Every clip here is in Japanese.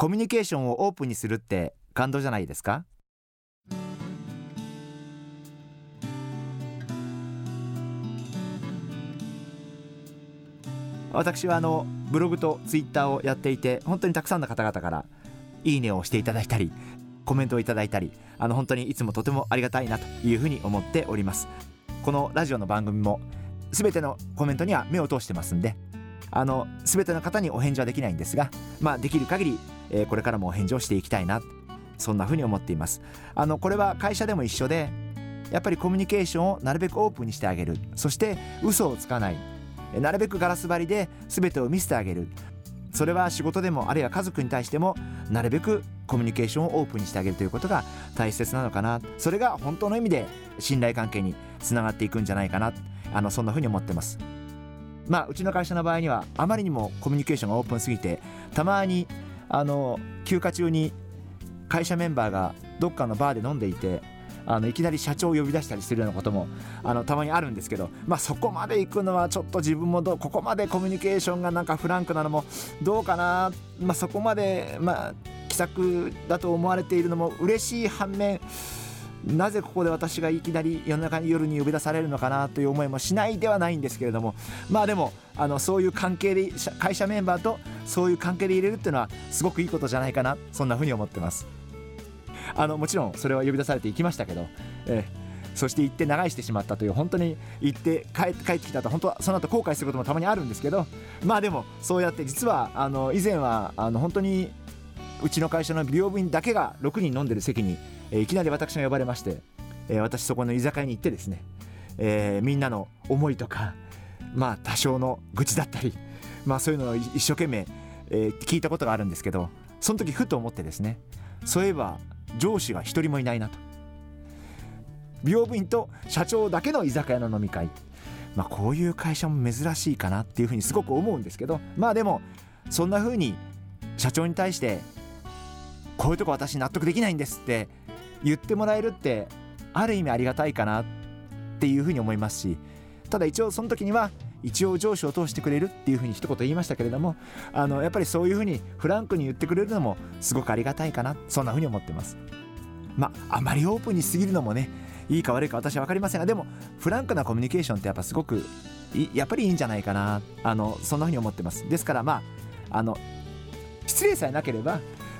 コミュニケーションをオープンにするって感動じゃないですか？私はあのブログとツイッターをやっていて本当にたくさんの方々からいいねをしていただいたりコメントをいただいたりあの本当にいつもとてもありがたいなというふうに思っております。このラジオの番組も全てのコメントには目を通してますんであの全ての方にお返事はできないんですがまあできる限り、えー、これからもお返事をしていきたいなそんなふうに思っています。あのこれは会社でも一緒でやっぱりコミュニケーションをなるべくオープンにしてあげる。そして嘘をつかない。なるべくガラス張りで全てを見せてあげる。それは仕事でもあるいは家族に対してもなるべくコミュニケーションをオープンにしてあげるということが大切なのかな。それが本当の意味で信頼関係につながっていくんじゃないかな。あのそんなふうに思ってます。まあうちの会社の場合にはあまりにもコミュニケーションがオープンすぎてたまにあの休暇中に会社メンバーがどっかのバーで飲んでいてあのいきなり社長を呼び出したりするようなこともあのたまにあるんですけど、まあ、そこまで行くのはちょっと自分もどここまでコミュニケーションがなんかフランクなのもどうかな、まあ、そこまで、まあ、気さくだと思われているのも嬉しい反面なぜここで私がいきなり夜中に夜に呼び出されるのかなという思いもしないではないんですけれどもまあでもあのそういう関係で会社メンバーとそういう関係で入れるっていうのはすごくいいことじゃないかなそんなふうに思ってます。あのもちろんそれは呼び出されていきましたけど、えー、そして行って長居してしまったという本当に行って帰ってきたと本当はその後後悔することもたまにあるんですけどまあでもそうやって実はあの以前はあの本当にうちの会社の美容部員だけが6人飲んでる席に、えー、いきなり私が呼ばれまして、えー、私そこの居酒屋に行ってですね、えー、みんなの思いとかまあ多少の愚痴だったりまあそういうのを一生懸命、えー、聞いたことがあるんですけどその時ふと思ってですねそういえば上司が一人もいないなと。美容部員と社長だけの居酒屋の飲み会。まあこういう会社も珍しいかなっていうふうにすごく思うんですけどまあでもそんなふうに社長に対してこういうとこ私納得できないんですって言ってもらえるってある意味ありがたいかなっていうふうに思いますしただ一応その時には一応上司を通してくれるっていうふうに一言言いましたけれどもあのやっぱりそういうふうにフランクに言ってくれるのもすごくありがたいかなそんなふうに思ってます。まああまりオープンに過ぎるのもねいいか悪いか私は分かりませんがでもフランクなコミュニケーションってやっぱすごくやっぱりいいんじゃないかなあのそんなふうに思ってます。ですからまああの失礼さえなければ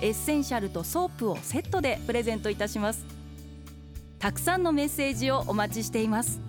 エッセンシャルとソープをセットでプレゼントいたします。たくさんのメッセージをお待ちしています。